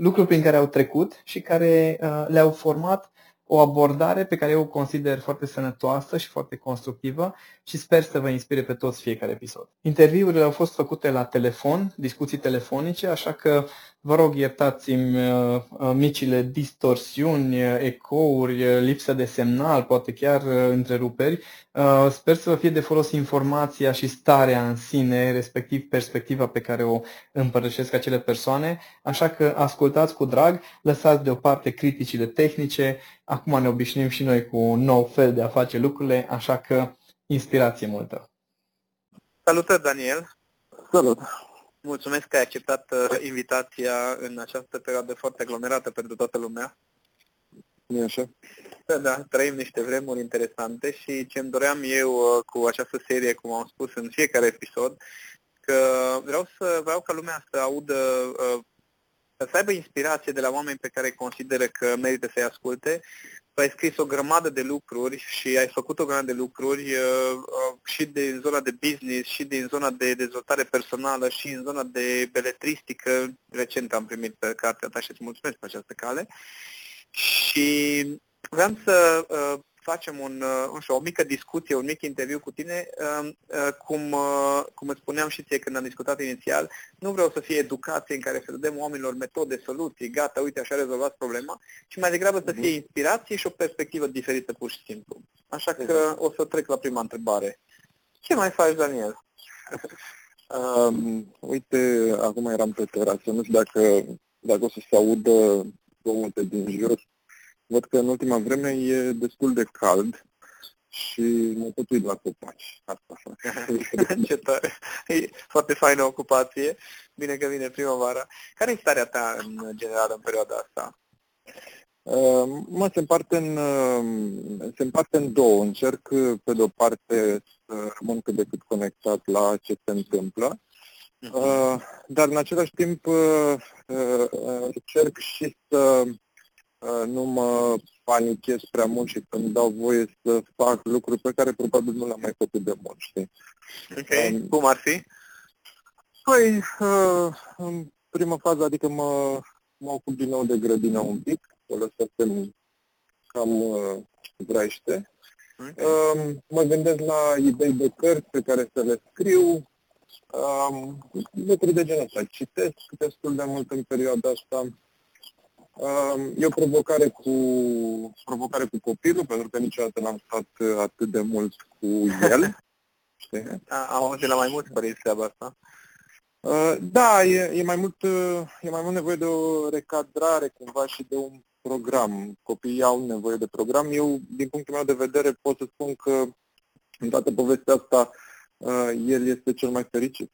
lucruri prin care au trecut și care uh, le-au format o abordare pe care eu o consider foarte sănătoasă și foarte constructivă și sper să vă inspire pe toți fiecare episod. Interviurile au fost făcute la telefon, discuții telefonice, așa că vă rog iertați-mi uh, uh, micile distorsiuni, ecouri, lipsă de semnal, poate chiar întreruperi. Sper să vă fie de folos informația și starea în sine, respectiv perspectiva pe care o împărtășesc acele persoane, așa că ascultați cu drag, lăsați deoparte criticile tehnice, acum ne obișnuim și noi cu un nou fel de a face lucrurile, așa că inspirație multă. Salutări, Daniel! Salut! Mulțumesc că ai acceptat uh, invitația în această perioadă foarte aglomerată pentru toată lumea. E așa? Da, da, trăim niște vremuri interesante și ce îmi doream eu uh, cu această serie, cum am spus în fiecare episod, că vreau să vreau ca lumea să audă uh, să aibă inspirație de la oameni pe care consideră că merită să-i asculte. Tu ai scris o grămadă de lucruri și ai făcut o grămadă de lucruri uh, uh, și din zona de business, și din zona de dezvoltare personală, și în zona de beletristică. Recent am primit cartea ta și îți mulțumesc pe această cale. Și vreau să uh, facem un, uh, nu știu, o mică discuție, un mic interviu cu tine, um, uh, cum, uh, cum îți spuneam și ție când am discutat inițial, nu vreau să fie educație în care să dăm oamenilor metode, soluții, gata, uite, așa rezolvați problema, ci mai degrabă să fie inspirație și o perspectivă diferită pur și simplu. Așa că o să trec la prima întrebare. Ce mai faci, Daniel? um, uite, acum eram pe terasă, nu știu dacă, dacă o să se audă zgomote din jur, Văd că în ultima vreme e destul de cald și mă pot uita la copaci. Asta Ce tare! E foarte faină ocupație. Bine că vine primăvara. Care e starea ta în general în perioada asta? Uh, mă, se împarte, în, uh, se împarte în două. Încerc, pe de-o parte, să rămân cât de cât conectat la ce se întâmplă, uh, dar în același timp încerc și să Uh, nu mă panichez prea mult și să-mi dau voie să fac lucruri pe care probabil nu le-am mai făcut de mult, știi? Ok, um, cum ar fi? Păi, uh, în prima fază, adică mă, mă ocup din nou de grădină un pic, o lăsasem cam uh, vraiște. Okay. Uh, mă gândesc la idei de cărți pe care să le scriu, um, lucruri de genul ăsta. Citesc destul de mult în perioada asta. E o provocare cu, provocare cu copilul, pentru că niciodată n-am stat atât de mult cu el. Știi? Am auzit la mai mulți părinți treaba asta. Da, e, e, mai mult, e mai mult nevoie de o recadrare cumva și de un program. Copiii au nevoie de program. Eu, din punctul meu de vedere, pot să spun că în toată povestea asta el este cel mai fericit.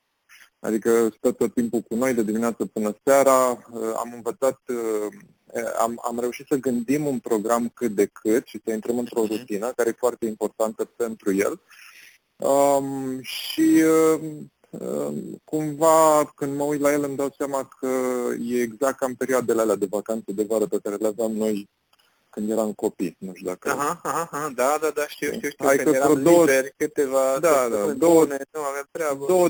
Adică stă tot timpul cu noi de dimineață până seara. Am învățat am, am reușit să gândim un program cât de cât și să intrăm într-o mhm. rutină care e foarte importantă pentru el. Um, și um, cumva când mă uit la el îmi dau seama că e exact ca în perioadele alea de vacanță de vară pe care le aveam noi când eram copii, nu știu dacă... Aha, aha, aha da, da, da, știu, știu, știu, Hai când eram două, liberi, câteva da, da, două, nu avem treabă. Două,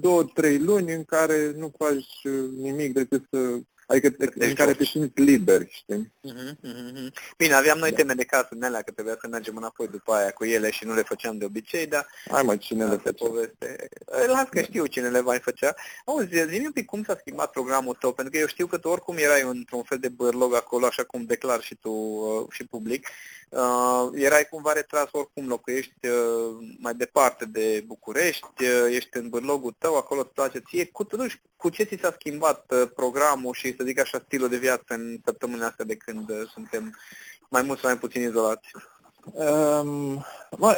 două, trei luni în care nu faci nimic decât să Adică te, în care te simți liber, știi? Uh-huh, uh-huh. Bine, aveam noi da. teme de casă în alea, că trebuia să mergem înapoi după aia cu ele și nu le făceam de obicei, dar... Hai mă, cine le făcea? Poveste. Las că știu cine le mai făcea. Auzi, zi un pic cum s-a schimbat programul tău, pentru că eu știu că tu oricum erai într-un fel de bărlog acolo, așa cum declar și tu uh, și public. Uh, erai cumva retras oricum, locuiești uh, mai departe de București, uh, ești în bărlogul tău, acolo îți place ție. Cu, totuși, cu ce ți s-a schimbat uh, programul și, să zic așa, stilul de viață în săptămâna astea de când uh, suntem mai mult sau mai puțin izolați? Um, mă,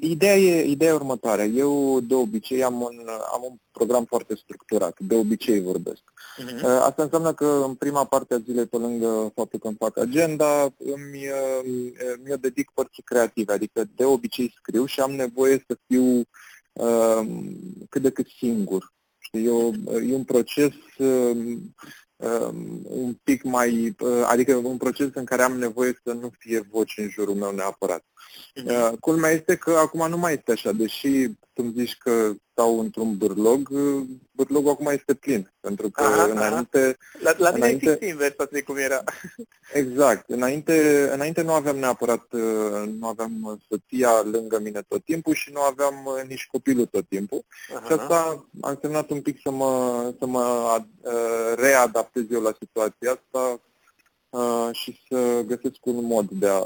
ideea e ideea următoare. Eu de obicei am un, am un program foarte structurat, de obicei vorbesc. Uh-huh. Asta înseamnă că în prima parte a zilei, pe lângă faptul că îmi fac agenda, îmi, mi-o dedic părții creative, adică de obicei scriu și am nevoie să fiu uh, cât de cât singur. Știi, eu, e un proces uh, Um, un pic mai, uh, adică un proces în care am nevoie să nu fie voci în jurul meu neapărat. Mhm. Uh, culmea este că acum nu mai este așa, deși tu îmi zici că stau într-un bârlog, uh, bârlogul acum este plin, pentru că aha, înainte... Aha. La, la tine înainte, e invers față de cum era. Exact. Înainte, înainte nu aveam neapărat, nu aveam soția lângă mine tot timpul și nu aveam nici copilul tot timpul. Aha. Și asta a însemnat un pic să mă, să mă readaptez eu la situația asta și să găsesc un mod de a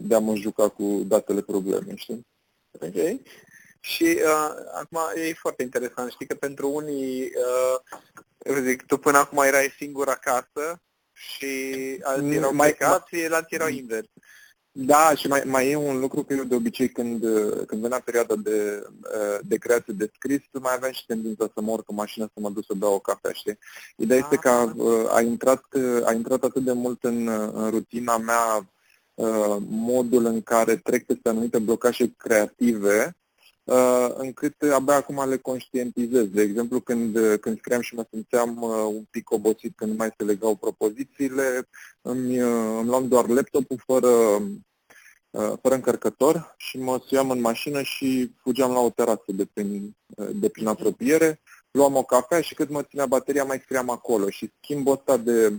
de a mă juca cu datele probleme, știi? Ok. Și uh, acum e foarte interesant, știi că pentru unii, uh, eu zic, tu până acum erai singur acasă și alții erau mai, plecați, mai, alții erau invers. Da, și mai, mai e un lucru că eu de obicei când, când venea perioada de, de creație de scris, mai aveam și tendința să mă urc în mașină să mă duc să beau o cafea, știi? Ideea ah. este că a, a, intrat, a intrat atât de mult în, în rutina mea Uh, modul în care trec peste anumite blocaje creative, uh, încât abia acum le conștientizez. De exemplu, când, când scriam și mă simțeam uh, un pic obosit când nu mai se legau propozițiile, îmi, îmi luam doar laptopul fără, fără încărcător și mă suiam în mașină și fugeam la o terasă de prin, de prin apropiere, luam o cafea și cât mă ținea bateria mai scriam acolo și schimbul ăsta de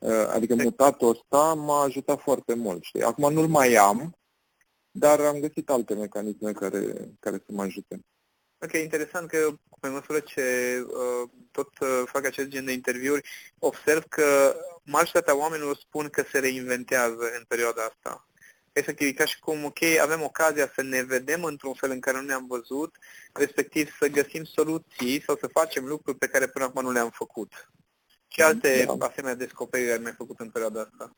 Uh, adică mutatul ăsta m-a ajutat foarte mult. Știi? Acum nu-l mai am, dar am găsit alte mecanisme care, care să mă ajute. Ok, interesant că pe măsură ce uh, tot uh, fac acest gen de interviuri, observ că majoritatea oamenilor spun că se reinventează în perioada asta. Efectiv, e ca și cum, ok, avem ocazia să ne vedem într-un fel în care nu ne-am văzut, respectiv să găsim soluții sau să facem lucruri pe care până acum nu le-am făcut. Ce alte da. asemenea descoperiri ai mai făcut în perioada asta?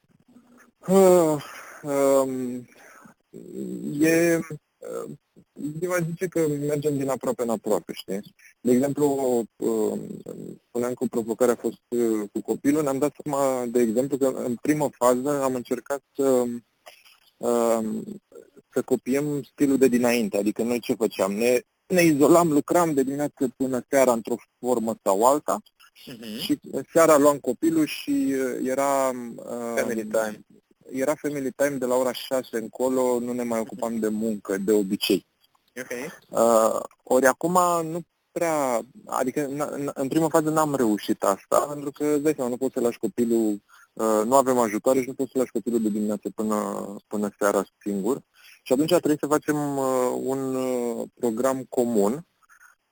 Uh, um, e, uh, eu aș zice că mergem din aproape în aproape, știi? De exemplu, uh, spuneam că provocarea a fost uh, cu copilul, ne-am dat seama, de exemplu, că în primă fază am încercat să, um, să copiem stilul de dinainte, adică noi ce făceam? Ne, ne izolam, lucram de dimineață până seara într-o formă sau alta, Uh-huh. Și seara luam copilul și uh, era... Uh, family time. Era family time de la ora 6 încolo, nu ne mai ocupam de muncă, de obicei. Okay. Uh, ori acum nu prea, adică în prima fază n-am reușit asta, pentru că, îți dai seama, nu poți să lași copilul, uh, nu avem ajutoare și nu poți să lași copilul de dimineață până, până seara singur. Și atunci trebuie să facem uh, un uh, program comun Uh,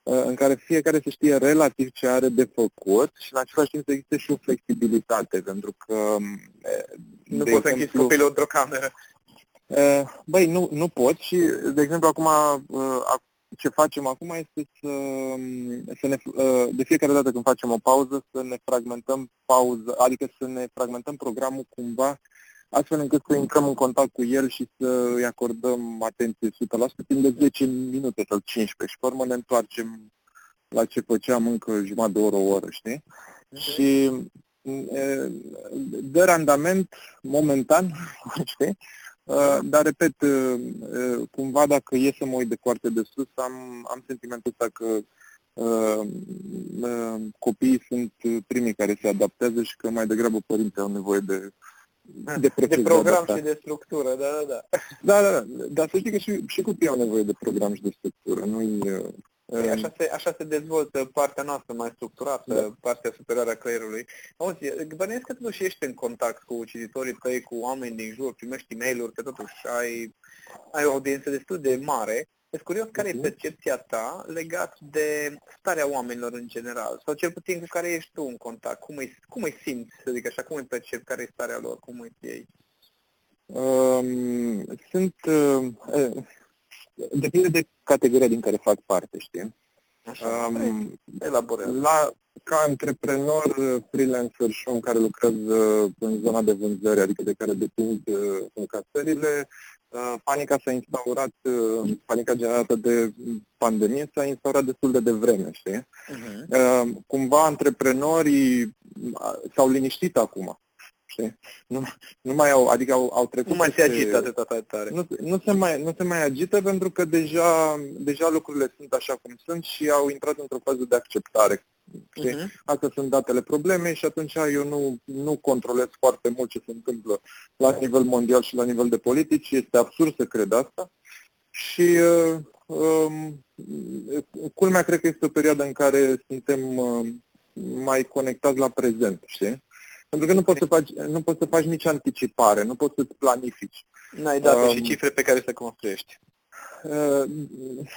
în care fiecare să știe relativ ce are de făcut și în același timp să existe și o flexibilitate, pentru că... Um, nu poți să închizi copilul într-o cameră. Uh, băi, nu, nu pot și, de exemplu, acum uh, ce facem acum este să, um, să ne, de fiecare dată când facem o pauză, să ne fragmentăm pauză, adică să ne fragmentăm programul cumva astfel încât să intrăm în contact cu el și să îi acordăm atenție 100% timp de 10 minute sau 15 și pe urmă ne întoarcem la ce făceam încă jumătate de oră, o oră, știi? Okay. Și de randament momentan, știi? Dar, repet, cumva dacă e să mă uit de foarte de sus, am, am sentimentul ăsta că uh, uh, copiii sunt primii care se adaptează și că mai degrabă părinții au nevoie de de, de program de și de structură, da, da, da. Da, da, da. Dar să știi că și, și copiii au nevoie de program și de structură. Nu-i, Păi așa, se, așa se dezvoltă partea noastră mai structurată, da. partea superioară a creierului. Auzi, bănuiesc că totuși ești în contact cu cititorii tăi, cu oameni din jur, primești e mail că totuși ai, ai o audiență destul de mare. Sunt curios care uh-huh. e mhm. percepția ta legat de starea oamenilor în general, sau cel puțin cu care ești tu în contact. Cum îi, cum îi simți, să zic așa, cum îi percepi, care e starea lor, cum îi ei? Um, sunt... Uh, depinde de categoria din care fac parte, știi? Așa, um, la, ca antreprenor freelancer și om care lucrează în zona de vânzări, adică de care depind uh, încasările, uh, panica s-a instaurat, uh, panica generată de pandemie s-a instaurat destul de devreme, știi? Uh-huh. Uh, cumva antreprenorii s-au liniștit acum știi? Nu, nu mai au, adică au, au trecut... Nu mai se agită atât de tare. Nu, nu, se mai, nu se mai agită pentru că deja, deja lucrurile sunt așa cum sunt și au intrat într-o fază de acceptare. Știi? Uh-huh. Astea sunt datele problemei și atunci eu nu, nu controlez foarte mult ce se întâmplă la nivel mondial și la nivel de politici. Este absurd să cred asta. Și uh, um, culmea cred că este o perioadă în care suntem uh, mai conectați la prezent, știi? Pentru că nu poți să faci, nu poți să faci nici anticipare, nu poți să-ți planifici. N-ai date um, și cifre pe care să construiești. Uh,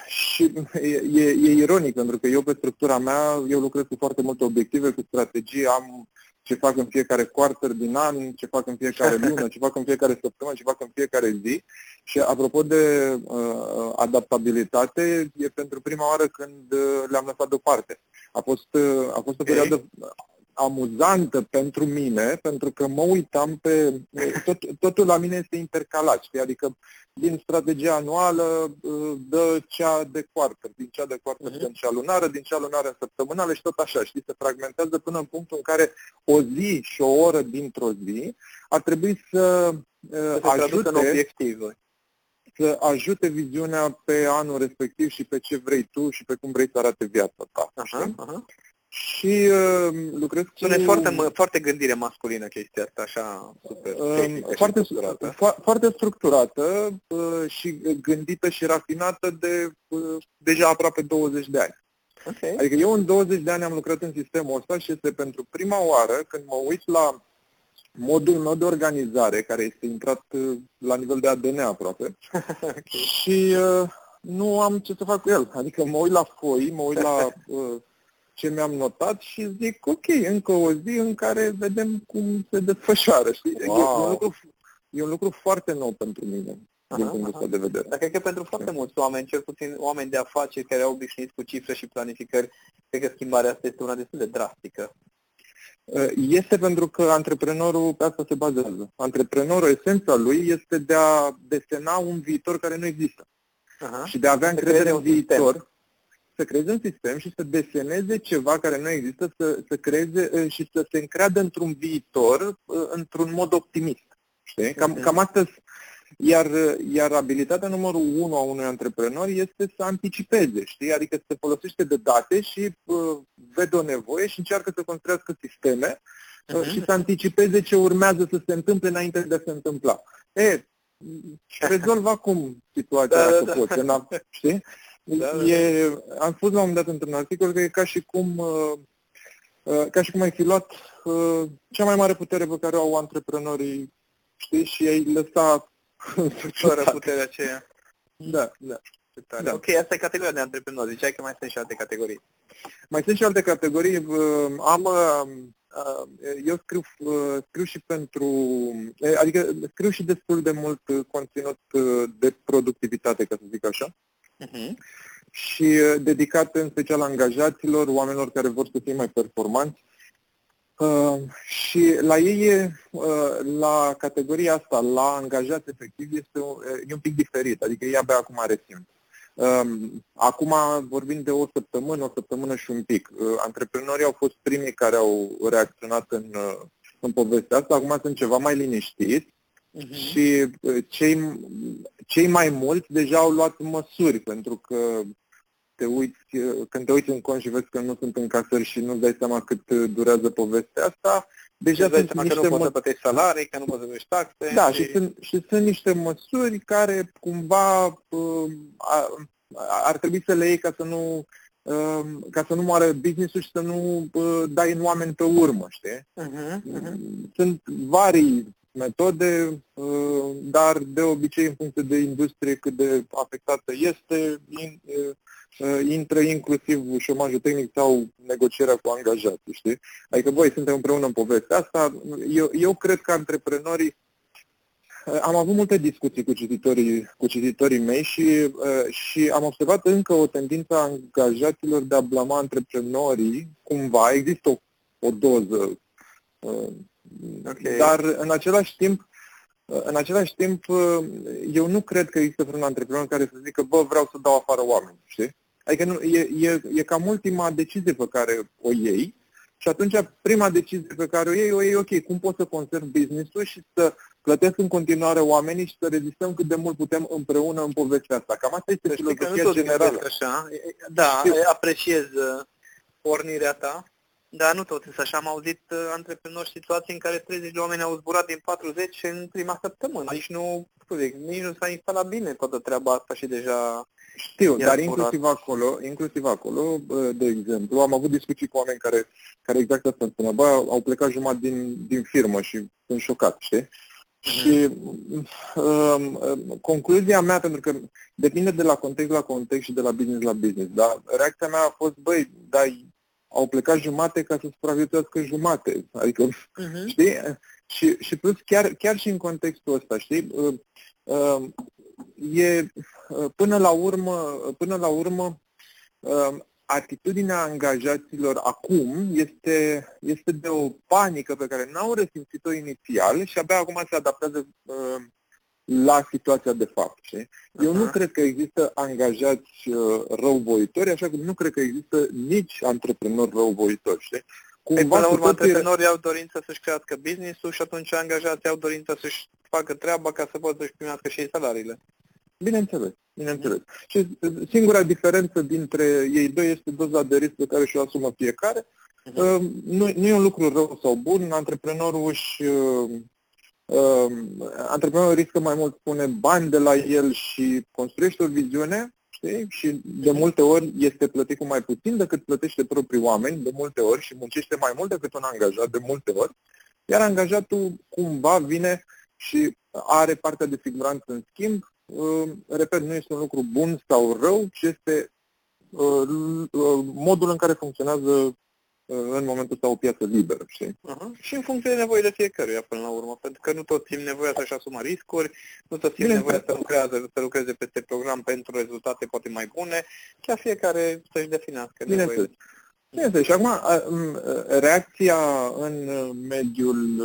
și e, e, e ironic, pentru că eu pe structura mea, eu lucrez cu foarte multe obiective, cu strategii, am ce fac în fiecare quarter din an, ce fac în fiecare lună, ce fac în fiecare săptămână, ce fac în fiecare zi. Și apropo de uh, adaptabilitate, e pentru prima oară când uh, le-am lăsat deoparte. A fost, uh, a fost o perioadă amuzantă pentru mine, pentru că mă uitam pe... Tot, totul la mine este intercalat, știi? Adică din strategia anuală uh, dă cea de quarter, din cea de quarter uh-huh. în cea lunară, din cea lunară în săptămânală și tot așa, știi? Se fragmentează până în punctul în care o zi și o oră dintr-o zi ar trebui să, uh, ajute... în obiective să ajute viziunea pe anul respectiv și pe ce vrei tu și pe cum vrei să arate viața ta. Aha, aha și uh, lucrez cu... Sună foarte, foarte gândire masculină chestia asta, așa super uh, foarte, structurată. Fo- foarte structurată uh, și gândită și rafinată de uh, deja aproape 20 de ani. Okay. Adică eu în 20 de ani am lucrat în sistemul ăsta și este pentru prima oară când mă uit la modul meu de organizare, care este intrat uh, la nivel de ADN aproape, okay. și uh, nu am ce să fac cu el. Adică mă uit la foi, mă uit la uh, ce mi-am notat și zic, ok, încă o zi în care vedem cum se desfășoară. Știi? Wow. E, un lucru, e un lucru foarte nou pentru mine, aha, din punctul ăsta de vedere. Dar cred că pentru foarte mulți oameni, cel puțin oameni de afaceri care au obișnuit cu cifre și planificări, cred că schimbarea asta este una destul de drastică. Uh, este pentru că antreprenorul pe asta se bazează. Antreprenorul, esența lui este de a desena un viitor care nu există. Aha. Și de a avea încredere în viitor. Sistem să creeze un sistem și să deseneze ceva care nu există, să, să creeze uh, și să se încreadă într-un viitor uh, într-un mod optimist. Știi? Cam, cam asta iar, iar abilitatea numărul unu a unui antreprenor este să anticipeze, știi? Adică să se folosește de date și uh, vede o nevoie și încearcă să construiască sisteme uh, uh-huh. și să anticipeze ce urmează să se întâmple înainte de a se întâmpla. E, rezolv acum situația da, da, da. Poți, știi? Da, da, e, da. am spus la un moment dat într-un articol că e ca și cum uh, uh, ca și cum ai fi luat uh, cea mai mare putere pe care o au antreprenorii, știi, și ai lăsa fără puterea aceea. Da, da. Da. Ok, asta e categoria de antreprenori. Ziceai că mai sunt și alte categorii. Mai sunt și alte categorii. Am, eu scriu, scriu și pentru, adică scriu și destul de mult conținut de productivitate, ca să zic așa uh-huh. și uh, dedicate în special angajaților, oamenilor care vor să fie mai performanți. Uh, și la ei, uh, la categoria asta, la angajați efectiv, este un, e un pic diferit, adică ei abia acum resimt. Um, acum vorbim de o săptămână, o săptămână și un pic. Uh, antreprenorii au fost primii care au reacționat în, uh, în povestea asta, acum sunt ceva mai liniștiți uh-huh. și uh, cei, cei mai mulți deja au luat măsuri, pentru că te uiți, uh, când te uiți în cont și vezi că nu sunt încasări și nu-ți dai seama cât uh, durează povestea asta, deja sunt niște că nu poți să plătești salarii, că nu poți să plătești taxe. Da, și, și, sunt, și sunt niște măsuri care cumva uh, ar trebui să le iei ca să nu um, ca să nu moară business-ul și să nu uh, dai în oameni pe urmă, știi? Uh-huh, uh-huh. Sunt varii metode, uh, dar de obicei în funcție de industrie cât de afectată este, uh, intră inclusiv șomajul tehnic sau negocierea cu angajații, știi? Adică, voi suntem împreună în povestea asta. Eu, eu cred că antreprenorii uh, am avut multe discuții cu cititorii, cu cititorii mei și, și am observat încă o tendință a angajaților de a blama antreprenorii, cumva, există o, o doză Okay. Dar în același timp, în același timp, eu nu cred că există vreun antreprenor care să zică, bă, vreau să dau afară oameni, știi? Adică nu, e, e, e cam ultima decizie pe care o iei și atunci prima decizie pe care o iei, o iei, ok, cum pot să conserv business-ul și să plătesc în continuare oamenii și să rezistăm cât de mult putem împreună în povestea asta. Cam asta este filozofia generală. Așa. Da, Știu. apreciez uh, pornirea ta. Da, nu tot, însă așa am auzit uh, antreprenori situații în care 30 de oameni au zburat din 40 în prima săptămână. Nici nu, zic, nici nu s-a instalat bine toată treaba asta și deja... Știu, dar inclusiv acolo, inclusiv acolo, de exemplu, am avut discuții cu oameni care, care exact asta îmi spunea, bă, au plecat jumătate din, din firmă și sunt șocat, știi? Și um, concluzia mea, pentru că depinde de la context la context și de la business la business, dar reacția mea a fost, băi, dai au plecat jumate ca să supraviețuiască jumate. Adică, uh-huh. știi? Și, și plus, chiar, chiar și în contextul ăsta, știi? Uh, uh, e, uh, până la urmă, până la urmă atitudinea angajaților acum este, este de o panică pe care n-au resimțit-o inițial și abia acum se adaptează la situația de fapt. Știi? Eu nu cred că există angajați uh, răuvoitori, așa cum nu cred că există nici antreprenori răuvoitori. Știi? Cumva păi, până la urmă, antreprenorii au dorință să-și crească business-ul și atunci angajații au dorință să-și facă treaba ca să poată să-și primească și ei salariile. Bineînțeles, bineînțeles. Și singura diferență dintre ei doi este doza de risc pe care și-o asumă fiecare. Uh-huh. Nu, nu e un lucru rău sau bun, antreprenorul își uh, uh, antreprenorul riscă mai mult pune bani de la el și construiește o viziune știi? și de multe ori este plătit cu mai puțin decât plătește proprii oameni, de multe ori, și muncește mai mult decât un angajat, de multe ori, iar angajatul cumva vine și are partea de siguranță în schimb. Uh, repet, nu este un lucru bun sau rău, ci este uh, uh, modul în care funcționează în momentul ăsta o piață liberă, știi? Uh-huh. Și în funcție de nevoile fiecăruia până la urmă, pentru că nu toți simt nevoia să-și asumă riscuri, nu toți simt nevoia să lucreze, să lucreze peste program pentru rezultate poate mai bune, chiar fiecare să-și definească nevoile. Bineînțeles. Și acum, reacția în mediul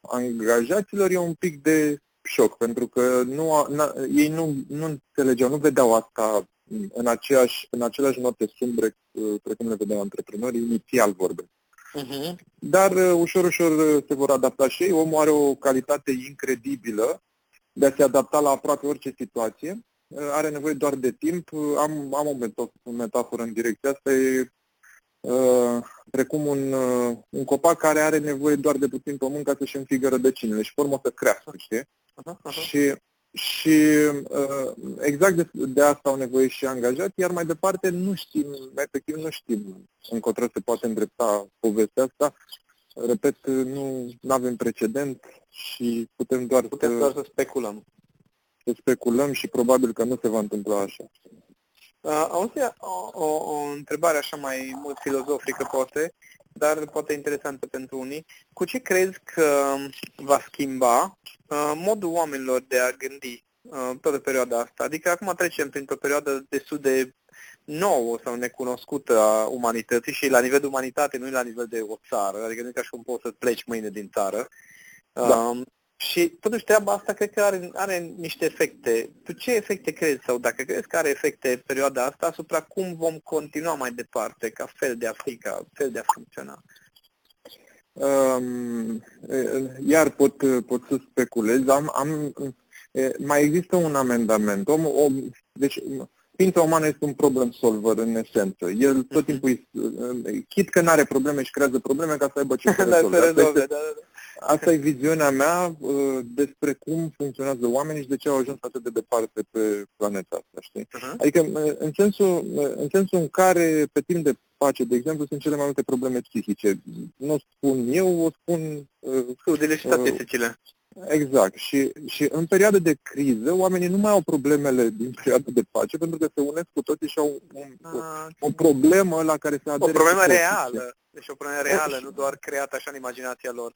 angajaților e un pic de șoc, pentru că nu, ei nu, nu înțelegeau, nu vedeau asta în, aceeași, în aceleași note sumbre uh, precum le vedeau antreprenorii, inițial vorbesc. Uh-huh. Dar uh, ușor, ușor uh, se vor adapta și ei. Omul are o calitate incredibilă de a se adapta la aproape orice situație. Are nevoie doar de timp. Am, am o metaforă în direcția asta. E uh, precum un, uh, un copac care are nevoie doar de puțin pământ ca să-și înfigă rădăcinile și formă să crească, știi? Uh-huh, uh-huh. Și și uh, exact de, de asta au nevoie și angajați, iar mai departe nu știm, efectiv nu știm încotro se poate îndrepta povestea asta. Repet, nu avem precedent și putem doar, putem să, doar să speculăm. Să speculăm și probabil că nu se va întâmpla așa. Uh, auzi, o, o, o întrebare așa mai mult filozofică poate, dar poate interesantă pentru unii. Cu ce crezi că va schimba uh, modul oamenilor de a gândi uh, toată perioada asta? Adică acum trecem printr-o perioadă destul de nouă sau necunoscută a umanității și la nivel de umanitate, nu la nivel de o țară, adică nu e ca și cum poți să pleci mâine din țară. Da. Um, și totuși treaba asta cred că are, are niște efecte. Tu ce efecte crezi sau dacă crezi că are efecte perioada asta asupra cum vom continua mai departe ca fel de a fi, ca fel de a funcționa? Um, iar pot, pot să speculez. Am, am, mai există un amendament. Om, om, deci ființa umană este un problem solver în esență. El tot mhm. timpul, chit că nu are probleme și creează probleme ca să aibă ce să rezolve. Asta, este, da, da, da. asta e viziunea mea uh, despre cum funcționează oamenii și de ce au ajuns atât de departe pe planeta asta, știi? Uh-huh. Adică uh, în sensul, uh, în sensul în care pe timp de pace, de exemplu, sunt cele mai multe probleme psihice. Nu o spun eu, o spun... Uh, de uh, Cecilia. Exact. Și, și în perioada de criză, oamenii nu mai au problemele din perioada de pace, pentru că se unesc cu toții și au un, o, ah, o problemă la care se adere. O problemă reală. Deci o problemă reală, nu doar creată așa în imaginația lor.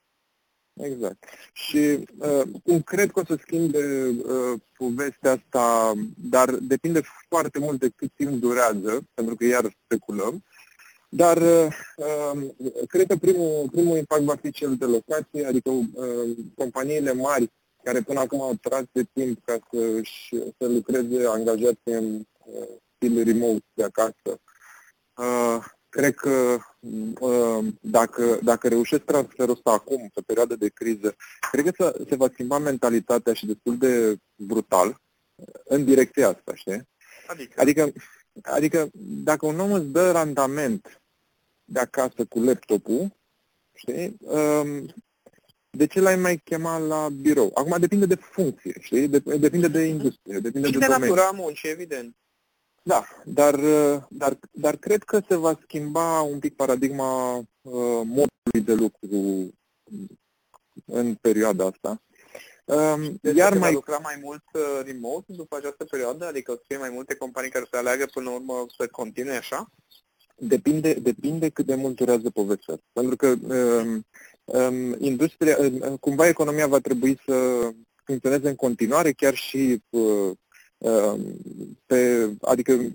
Exact. Și uh, cum cred că o să schimbe uh, povestea asta, dar depinde foarte mult de cât timp durează, pentru că iar speculăm, dar uh, cred că primul, primul impact va fi cel de locație, adică uh, companiile mari care până acum au tras de timp ca să, să lucreze angajați în uh, stil remote de acasă. Uh, cred că uh, dacă, dacă reușesc transferul ăsta acum, pe perioadă de criză, cred că se, se va schimba mentalitatea și destul de brutal în direcția asta, știi? Adică? Adică Adică dacă un om îți dă randament de acasă cu laptopul, știi, um, de ce l-ai mai chema la birou? Acum depinde de funcție, știi? Depinde de industrie, depinde și de, de natura muncii, evident. Da, dar, dar, dar cred că se va schimba un pic paradigma uh, modului de lucru în perioada asta. Um, deci iar mai lucra mai mult uh, remote după această perioadă? Adică o să fie mai multe companii care să aleagă până la urmă să continue așa? Depinde, depinde cât de mult durează povestea. Pentru că um, um, industria, um, cumva economia va trebui să funcționeze în continuare, chiar și uh, um, pe, adică chiar,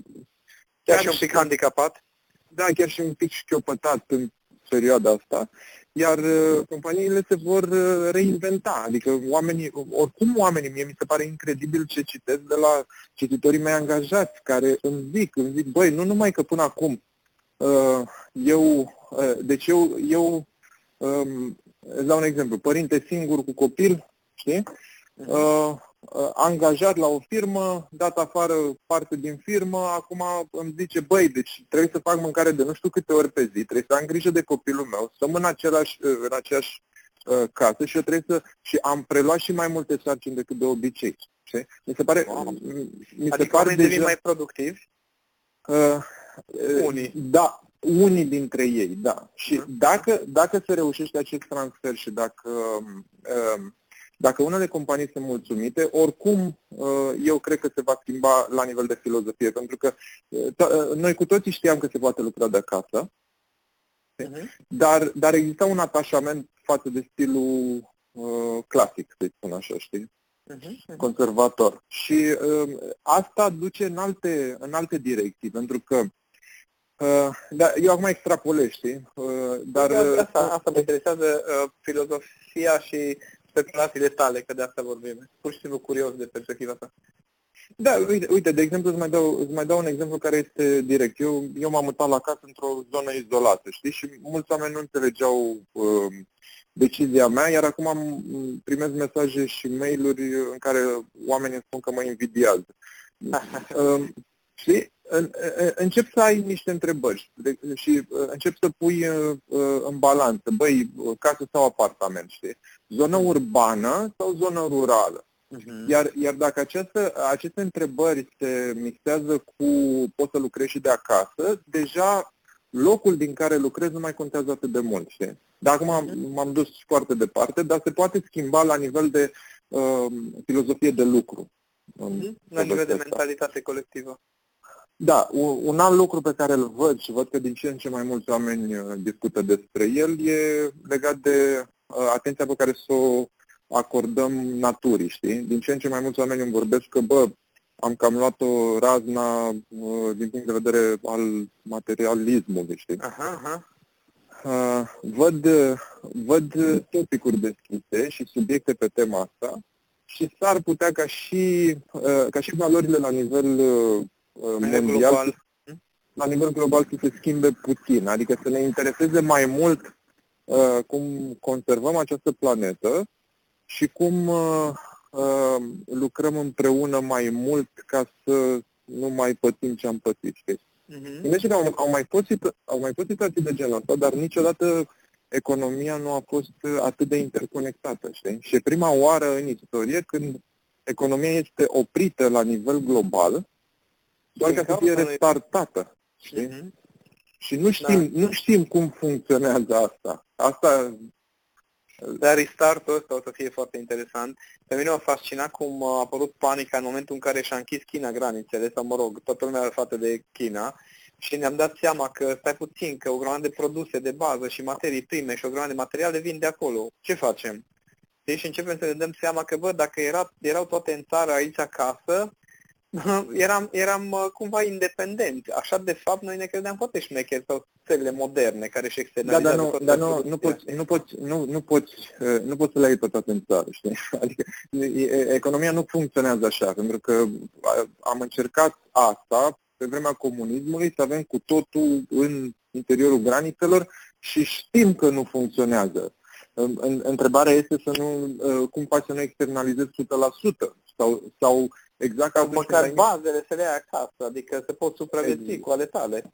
chiar și un pic și, handicapat? Da, chiar și un pic șchiopătat în perioada asta iar uh, companiile se vor uh, reinventa. Adică oamenii, oricum oamenii, mie mi se pare incredibil ce citesc de la cititorii mei angajați, care îmi zic, îmi zic, băi, nu numai că până acum uh, eu, deci eu, eu um, îți dau un exemplu, părinte singur cu copil, știi? Uh, Uh, angajat la o firmă, dat afară parte din firmă, acum îmi zice, băi, deci trebuie să fac mâncare de nu știu câte ori pe zi, trebuie să am grijă de copilul meu, să în, același, uh, în aceeași uh, casă și eu trebuie să... și am preluat și mai multe sarcini decât de obicei. Știi? Mi se pare... Wow. Mi se adică pare deja... mai productivi? Uh, unii. Da, unii dintre ei, da. Și uh-huh. dacă, dacă se reușește acest transfer și dacă uh, dacă unele companii sunt mulțumite, oricum uh, eu cred că se va schimba la nivel de filozofie, pentru că uh, uh, noi cu toții știam că se poate lucra de acasă, uh-huh. dar, dar exista un atașament față de stilul uh, clasic, să spun așa, știi? Uh-huh. Conservator. Și uh, asta duce în alte, în alte direcții, pentru că Uh, da, eu acum extrapolez, știi? Uh, dar, asta, asta mă interesează uh, filozofia și speculațiile tale, că de asta vorbim. Pur și simplu curios de perspectiva asta. Da, uite, uite, de exemplu, îți mai, dau, îți mai dau un exemplu care este direct. Eu, eu m-am mutat la casă într-o zonă izolată, știi? Și mulți oameni nu înțelegeau uh, decizia mea, iar acum am, primez mesaje și mail-uri în care oamenii îmi spun că mă invidiază. uh, știi? Încep să ai niște întrebări și uh, încep să pui uh, uh, în balanță, băi, casă sau apartament, știi? Zonă urbană sau zonă rurală? Uh-huh. Iar, iar dacă această, aceste întrebări se mixează cu poți să lucrezi și de acasă, deja locul din care lucrezi nu mai contează atât de mult, știi? Dar acum m-am, mhm. m-am dus foarte departe, dar se poate schimba la nivel de uh, filozofie de lucru. Uh-huh. La nivel de mentalitate colectivă. Da, un alt lucru pe care îl văd și văd că din ce în ce mai mulți oameni uh, discută despre el e legat de uh, atenția pe care să o acordăm naturii, știi? Din ce în ce mai mulți oameni îmi vorbesc că, bă, am cam luat-o razna uh, din punct de vedere al materialismului, știi? Aha, aha. Văd, văd topicuri deschise și subiecte pe tema asta și s-ar putea ca și, ca și valorile la nivel mondial, global. la nivel global să se schimbe puțin, adică să ne intereseze mai mult uh, cum conservăm această planetă și cum uh, uh, lucrăm împreună mai mult ca să nu mai pățim ce am pățit, știi? Uh-huh. Gândește că au, au, mai fost, au mai fost situații de genul ăsta, dar niciodată economia nu a fost atât de interconectată, știi? Și e prima oară în istorie când economia este oprită la nivel global, doar ca să fie restartată, știi? Uh-huh. Și nu știm, da. nu știm cum funcționează asta. Asta dar restartul ăsta o să fie foarte interesant. Pe mine m-a fascinat cum a apărut panica în momentul în care și-a închis China granițele, sau mă rog, toată lumea față de China, și ne-am dat seama că, stai puțin, că o grămadă de produse de bază și materii prime și o grămadă de materiale vin de acolo. Ce facem? Deci și începem să ne dăm seama că, bă, dacă era, erau toate în țară aici acasă, eram, eram uh, cumva independenți. Așa, de fapt, noi ne credeam foarte șmecheri sau țările moderne care și externalizează. Da, dar nu, dar nu, nu, poți, nu, poți, nu, nu, poți, uh, nu poți să le ai pe toate în țară, știi? Adică economia nu funcționează așa, pentru că am încercat asta pe vremea comunismului, să avem cu totul în interiorul granițelor și știm că nu funcționează. Întrebarea este să nu, uh, cum faci să nu externalizezi 100% sau, sau exact ca măcar bazele să le ai acasă, adică să poți supraviețui exact. cu ale tale.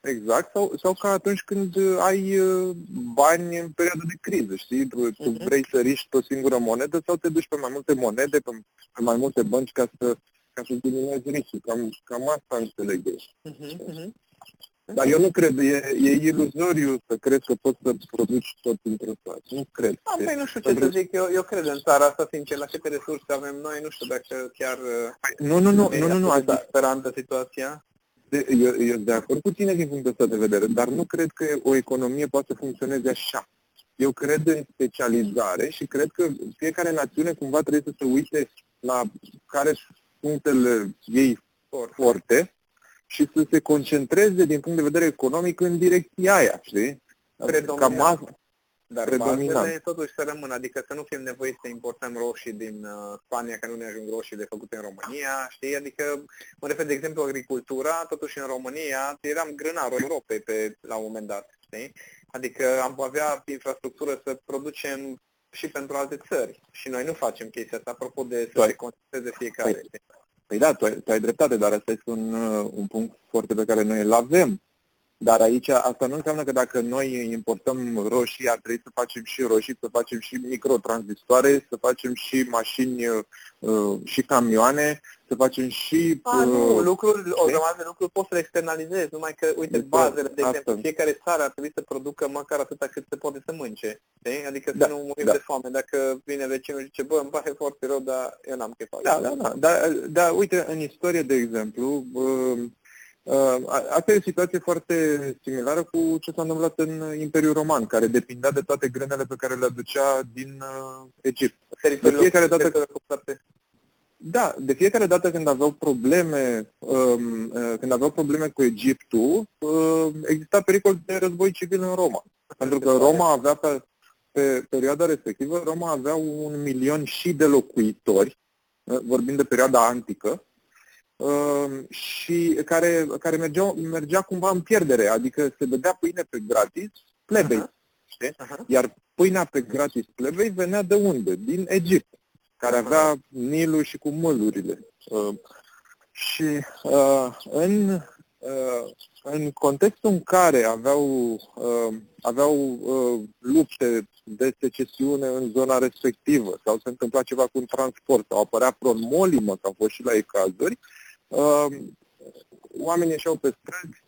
Exact, sau, sau ca atunci când ai uh, bani în perioada de criză, știi? Tu, tu uh-huh. vrei să riști pe o singură monedă sau te duci pe mai multe monede, pe, pe mai multe bănci ca să, ca să diminuezi riscul. Cam, cam asta înțeleg eu. Uh-huh, uh-huh. Dar eu nu cred, e, e iluzoriu să crezi că poți să produci tot într-o țară. Nu cred. Am, păi nu știu ce să zic, eu, eu cred în țara asta, sincer, la câte resurse avem noi, nu știu dacă chiar... Păi, nu, nu, nu, nu, nu, nu, asta... sperantă situația. De, eu, eu de acord cu tine din punctul ăsta de vedere, dar nu cred că o economie poate să funcționeze așa. Eu cred în specializare și cred că fiecare națiune cumva trebuie să se uite la care sunt punctele ei forte și să se concentreze din punct de vedere economic în direcția aia, știi? Cam asta. Dar bazele totuși să rămână, adică să nu fim nevoiți să importăm roșii din uh, Spania, că nu ne ajung roșiile făcute în România, știi? Adică, mă refer, de exemplu, agricultura, totuși în România, eram grânarul Europei pe, la un moment dat, știi? Adică am avea infrastructură să producem și pentru alte țări. Și noi nu facem chestia asta, apropo de să se concentreze fiecare. Păi, Păi da, tu ai, tu ai dreptate, dar asta este un, uh, un punct foarte pe care noi îl avem. Dar aici asta nu înseamnă că dacă noi importăm roșii, ar trebui să facem și roșii, să facem și microtransitoare, să facem și mașini uh, și camioane, să facem și... A, nu, uh, lucruri, o grămadă de lucruri poți să le externalizezi, numai că, uite, bazele, de exemplu, fiecare țară ar trebui să producă măcar atâta cât se poate să mânce. Știi? Adică da, să nu murim da. de foame. Dacă vine vecinul și zice, bă, îmi pare foarte rău, dar eu n-am chef. Da, da, da. Dar, da, uite, în istorie, de exemplu, uh, Uh, asta e o situație foarte similară cu ce s-a întâmplat în Imperiul Roman, care depindea de toate grânele pe care le aducea din uh, Egipt. De fiecare dată, da, de fiecare dată când aveau probleme, um, uh, când aveau probleme cu Egiptul, exista pericol de război civil în Roma. Pentru că Roma avea pe, pe perioada respectivă, Roma avea un milion și de locuitori, vorbind de perioada antică, Ehm, și care, care mergea, mergea cumva în pierdere, adică se dădea pâine pe gratis plebei, uh-huh. știi? Uh-huh. Iar pâinea pe gratis plebei venea de unde? Din Egipt, care avea Nilul și cu mălurile. Uh, și uh, în, uh, în contextul în care aveau, uh, aveau uh, lupte de secesiune în zona respectivă sau se întâmpla ceva cu un transport sau apărea promolimă, că au fost și la ei cazuri, Ehm, oamenii ieșeau pe străzi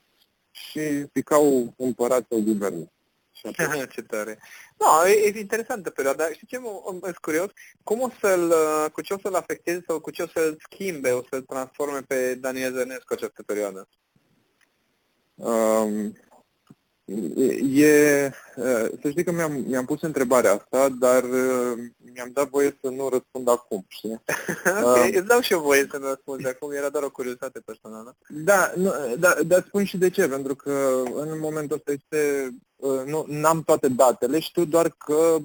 și picau împărat sau guvernul. Ce tare. No, e, e interesantă perioada. Și ce mă, sunt curios? Cum o să-l, cu ce o să-l afecteze sau cu ce o să-l schimbe, o să-l transforme pe Daniel Zărnescu această perioadă? Um, E, să știi că mi-am, mi-am pus întrebarea asta, dar mi-am dat voie să nu răspund acum, știi? ok, uh, îți dau și eu voie să nu răspund acum, era doar o curiozitate personală. Da, nu, da, dar spun și de ce, pentru că în momentul ăsta este, nu am toate datele, știu doar că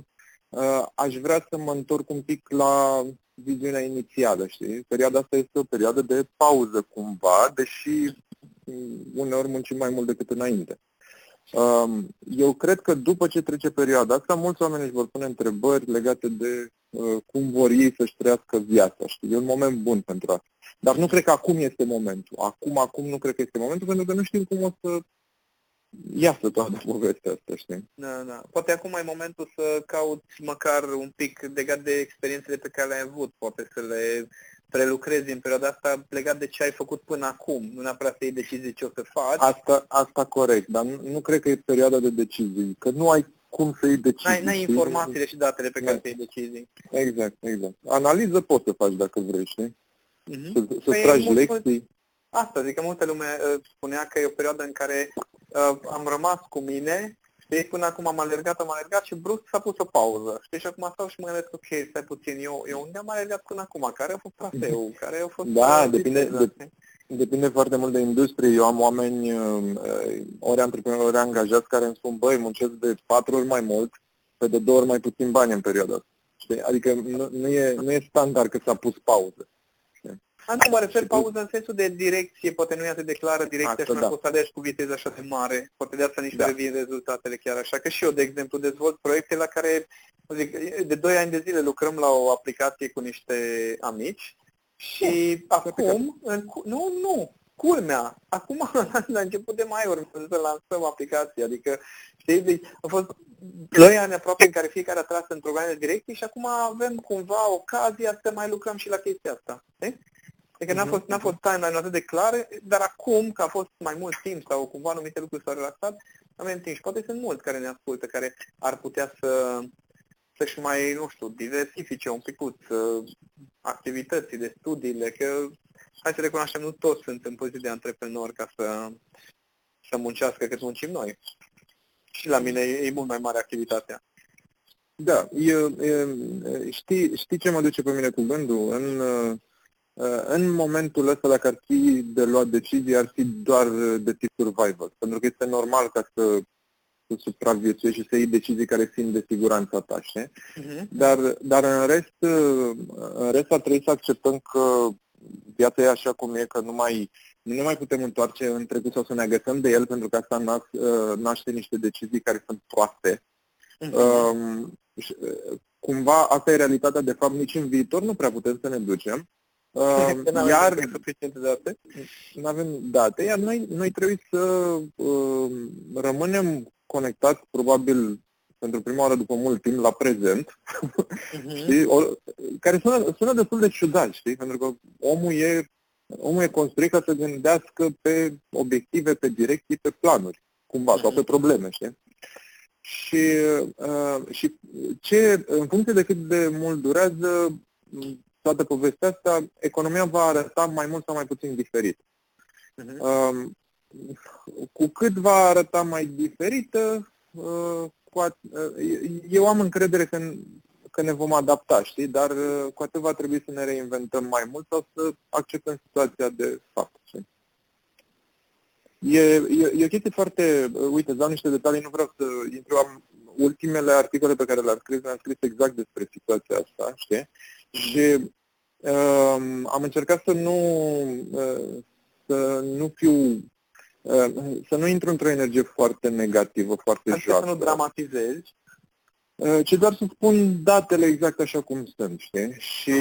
uh, aș vrea să mă întorc un pic la viziunea inițială, știi? Perioada asta este o perioadă de pauză cumva, deși uneori muncim mai mult decât înainte. Um, eu cred că după ce trece perioada asta, mulți oameni își vor pune întrebări legate de uh, cum vor ei să-și trăiască viața. Știi? E un moment bun pentru asta. Dar nu cred că acum este momentul. Acum, acum nu cred că este momentul, pentru că nu știm cum o să iasă toată povestea asta, știi? Da, da. Poate acum e momentul să cauți măcar un pic legat de experiențele pe care le-ai avut, poate să le prelucrezi în perioada asta legat de ce ai făcut până acum, nu neapărat să iei decizii ce o să faci. Asta, asta corect, dar nu, nu cred că e perioada de decizii, că nu ai cum să iei decizii. N-ai, n-ai informațiile și datele pe care să iei decizii. Exact, exact. Analiză poți să faci dacă vrei, știi? Uh-huh. Să, să păi tragi lecții. Asta, zic că multă lume uh, spunea că e o perioadă în care uh, am rămas cu mine, știi, până acum am alergat, am alergat și brusc s-a pus o pauză, știi, și acum stau și mă gândesc, ok, stai puțin, eu, eu unde am alergat până acum, care a fost traseul, care a fost... Da, uh, depinde, de, depinde foarte mult de industrie. Eu am oameni, uh, ori antreprenori, ori angajați care îmi spun, băi, muncesc de patru ori mai mult, pe de două ori mai puțin bani în perioada asta. Știi? Adică nu, nu, e, nu e standard că s-a pus pauză. A, nu, mă refer pauză în sensul de direcție, poate nu e atât de clară direcția asta, și nu da. poți să alegi cu viteză așa de mare, poate de asta nici da. revin rezultatele chiar așa, că și eu, de exemplu, dezvolt proiecte la care, zic, de 2 ani de zile lucrăm la o aplicație cu niște amici și da, acum, în, nu, nu, culmea, acum la început de mai urmează să lansăm aplicația, adică știi, deci, a fost doi ani aproape în care fiecare a tras într-o de direcție și acum avem cumva ocazia să mai lucrăm și la chestia asta. Știi? Adică n-a mhm. fost, n-a fost timeline atât de clare, dar acum, că a fost mai mult timp sau cumva anumite lucruri s-au relaxat, avem timp și poate sunt mulți care ne ascultă, care ar putea să să-și mai, nu știu, diversifice un picuț activitățile, studiile, că hai să recunoaștem, nu toți sunt în poziție de antreprenori ca să, să muncească cât muncim noi. Și la mine e, e mult mai mare activitatea. Da, eu, eu, știi, știi ce mă duce pe mine cu gândul? În, în momentul ăsta, dacă ar fi de luat decizii, ar fi doar de tip survival. Pentru că este normal ca să, să supraviețuiești și să iei decizii care țin de siguranța ta, știi? Uh-huh. Dar, dar în rest, în rest ar trebui să acceptăm că viața e așa cum e, că nu mai, nu ne mai putem întoarce în trecut sau să ne agăsăm de el, pentru că asta nas, naște niște decizii care sunt proaste. Uh-huh. Um, cumva asta e realitatea, de fapt nici în viitor nu prea putem să ne ducem. Uh, iar suficiente date. Nu avem date, iar noi, noi trebuie să uh, rămânem conectați probabil pentru prima oară după mult timp la prezent, uh-huh. știi? O, care sună, sună destul de ciudat, știi? Pentru că omul e, omul e construit ca să gândească pe obiective, pe direcții, pe planuri, cumva, uh-huh. sau pe mhm. probleme, știi? Și, uh, și ce, în funcție de cât de mult durează toată povestea asta, economia va arăta mai mult sau mai puțin diferit. Uh-huh. Uh, cu cât va arăta mai diferită, uh, cu at- uh, eu am încredere că, că ne vom adapta, știi? Dar uh, cu atât va trebui să ne reinventăm mai mult sau să acceptăm situația de fapt. Știi? E, e, e o chestie foarte... Uh, uite, îți dau niște detalii, nu vreau să intru... Am, ultimele articole pe care le-am scris, le-am scris exact despre situația asta, știi? Și uh, am încercat să nu, uh, să nu fiu, uh, să nu intru într-o energie foarte negativă, foarte Așa joasă. să nu dramatizezi. Uh, ci doar să spun datele exact așa cum sunt, știi? Și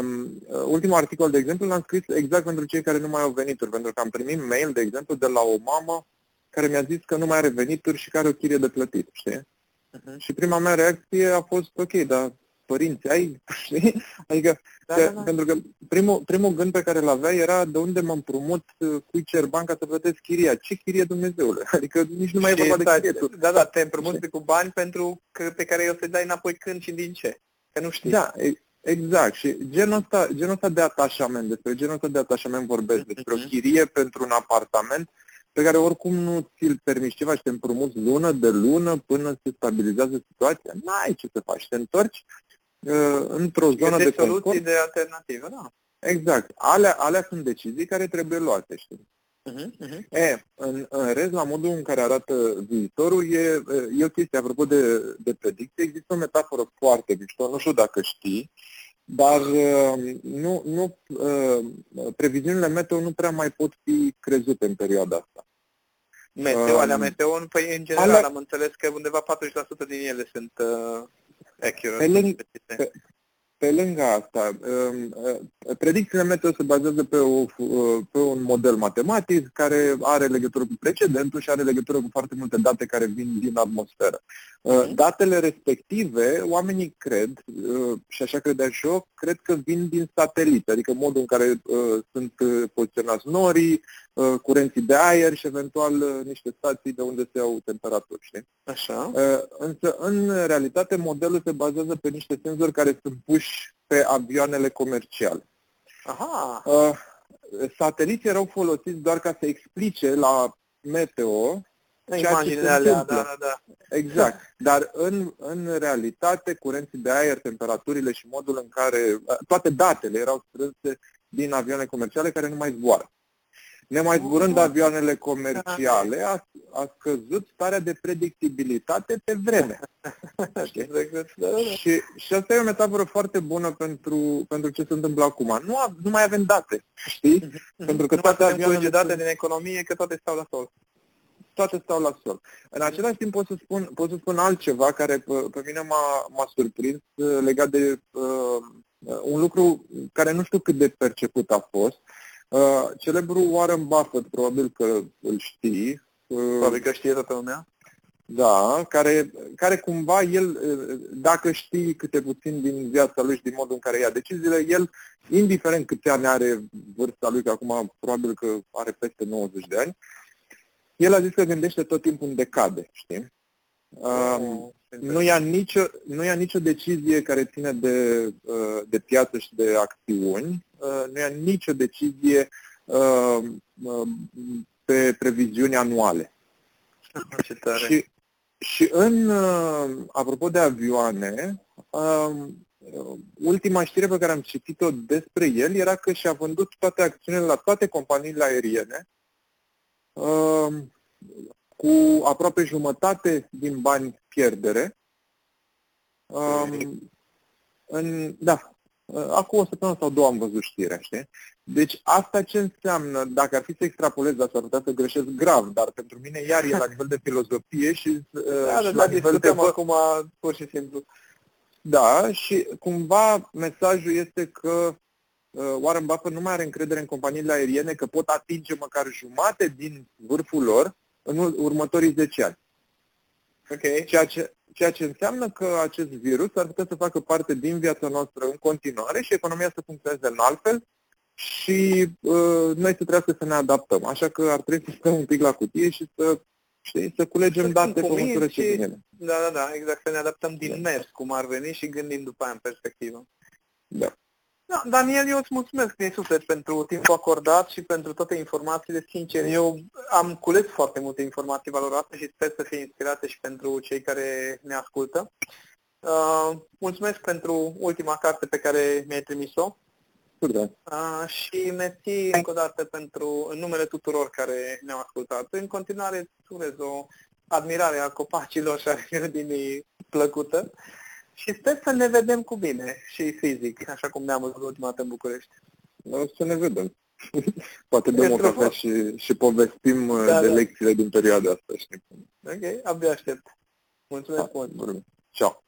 um, ultimul articol, de exemplu, l-am scris exact pentru cei care nu mai au venituri, pentru că am primit mail, de exemplu, de la o mamă care mi-a zis că nu mai are venituri și care are o chirie de plătit, știi? Uh-huh. Și prima mea reacție a fost, ok, dar părinți ai, știi? Adică, da, că, da, da. pentru că primul, primul gând pe care îl avea era de unde mă împrumut, cui cer bani ca să plătesc chiria. Ce chirie Dumnezeule? Adică nici nu mai e vorba de chirie. Tu. Da, da, te împrumuți cu bani pentru că, pe care o să dai înapoi când și din ce. Că nu știi. Da, Exact. Și genul ăsta, genul ăsta de atașament, despre genul ăsta de atașament vorbesc, despre o mhm. chirie pentru un apartament pe care oricum nu ți-l permiți ceva și te împrumuți lună de lună până se stabilizează situația. N-ai ce să faci. Te întorci uh, într-o zonă de confort. soluții de alternativă, da. Exact. Alea, alea sunt decizii care trebuie luate, știi? Uh-huh, uh-huh. E, în, în rest, la modul în care arată viitorul, e, e o chestie, apropo de, de predicție, există o metaforă foarte mișto, nu știu dacă știi, dar uh, nu, nu, uh, previziunile meteo nu prea mai pot fi crezute în perioada asta. Meteo, alea um, meteo, păi în general alea... am înțeles că undeva 40% din ele sunt uh, accurate. Pe, lângă, pe, pe lângă asta, um, uh, predicțiile meteo se bazează pe, o, uh, pe un model matematic care are legătură cu precedentul și are legătură cu foarte multe date care vin din atmosferă. Uh, mhm. Datele respective, oamenii cred, și așa credea și eu, cred că vin din satelite, adică modul în care sunt poziționați norii, curenții de aer și eventual niște stații de unde se iau temperaturi. Știi? Așa. Însă, în realitate, modelul se bazează pe niște senzori care sunt puși pe avioanele comerciale. Aha. Uh, sateliții erau folosiți doar ca să explice la meteo Imaginile alea, da, da, da. Exact. Dar în, în realitate, curenții de aer, temperaturile și modul în care... Toate datele erau strânse din avioane comerciale care nu mai zboară. Nemai zburând avioanele comerciale, a, a scăzut starea de predictibilitate pe vreme. și, și asta e o metaforă foarte bună pentru, pentru ce se întâmplă acum. Nu, a, nu mai avem date, știi? Mhm. pentru că nu toate avioanele... date din economie, că toate stau la sol. Toate stau la sol. În același timp pot să spun, pot să spun altceva care pe, pe mine m-a, m-a surprins uh, legat de uh, un lucru care nu știu cât de perceput a fost, uh, Uh, celebrul Warren Buffett, probabil că îl știi. Uh, probabil că știe toată lumea. Da, care, care cumva el, uh, dacă știi câte puțin din viața lui și din modul în care ia deciziile, el, indiferent câte ani are vârsta lui, că acum probabil că are peste 90 de ani, el a zis că gândește tot timpul în decade, știi? Um, nu, ia nicio, nu ia nicio decizie care ține de, uh, de piață și de acțiuni, uh, nu ia nicio decizie uh, pe previziuni anuale. Ce tare. Și, și în, apropo de avioane, um, ultima știre pe care am citit-o despre el era că și-a vândut toate acțiunile la toate companiile aeriene um, cu aproape jumătate din bani pierdere. Um, în, da, acum o săptămână sau două am văzut știrea, știi? Deci asta ce înseamnă, dacă ar fi să extrapolez, dar s-ar putea să greșesc grav, dar pentru mine iar e la nivel de filozofie și, uh, da, și da, la da, nivel de... acum pur și simplu. Da, și cumva mesajul este că uh, Warren Buffett nu mai are încredere în companiile aeriene că pot atinge măcar jumate din vârful lor în următorii 10 ani. Okay. Ceea, ce, ceea ce înseamnă că acest virus ar putea să facă parte din viața noastră în continuare și economia să funcționeze în altfel și uh, noi să trebuiască să ne adaptăm. Așa că ar trebui să stăm un pic la cutie și să știi, să culegem să date pe măsură ce vine. Da, da, da, exact, să ne adaptăm din da. mers, cum ar veni și gândim după aia în perspectivă. Da. Da, Daniel, eu îți mulțumesc din suflet pentru timpul acordat și pentru toate informațiile. Sincer, eu am cules foarte multe informații valoroase și sper să fie inspirate și pentru cei care ne ascultă. Uh, mulțumesc pentru ultima carte pe care mi-ai trimis-o. Da. Uh, și mersi încă o dată pentru, în numele tuturor care ne-au ascultat. În continuare, îți urez o admirare a copacilor și a grădinii plăcută. Și sper să ne vedem cu bine și fizic, așa cum ne-am văzut ultima dată în București. O să ne vedem. Poate dăm o cafea și, și povestim uh, da, de da. lecțiile din perioada asta, știi? Ok, abia aștept. Mulțumesc da, mult. Ciao.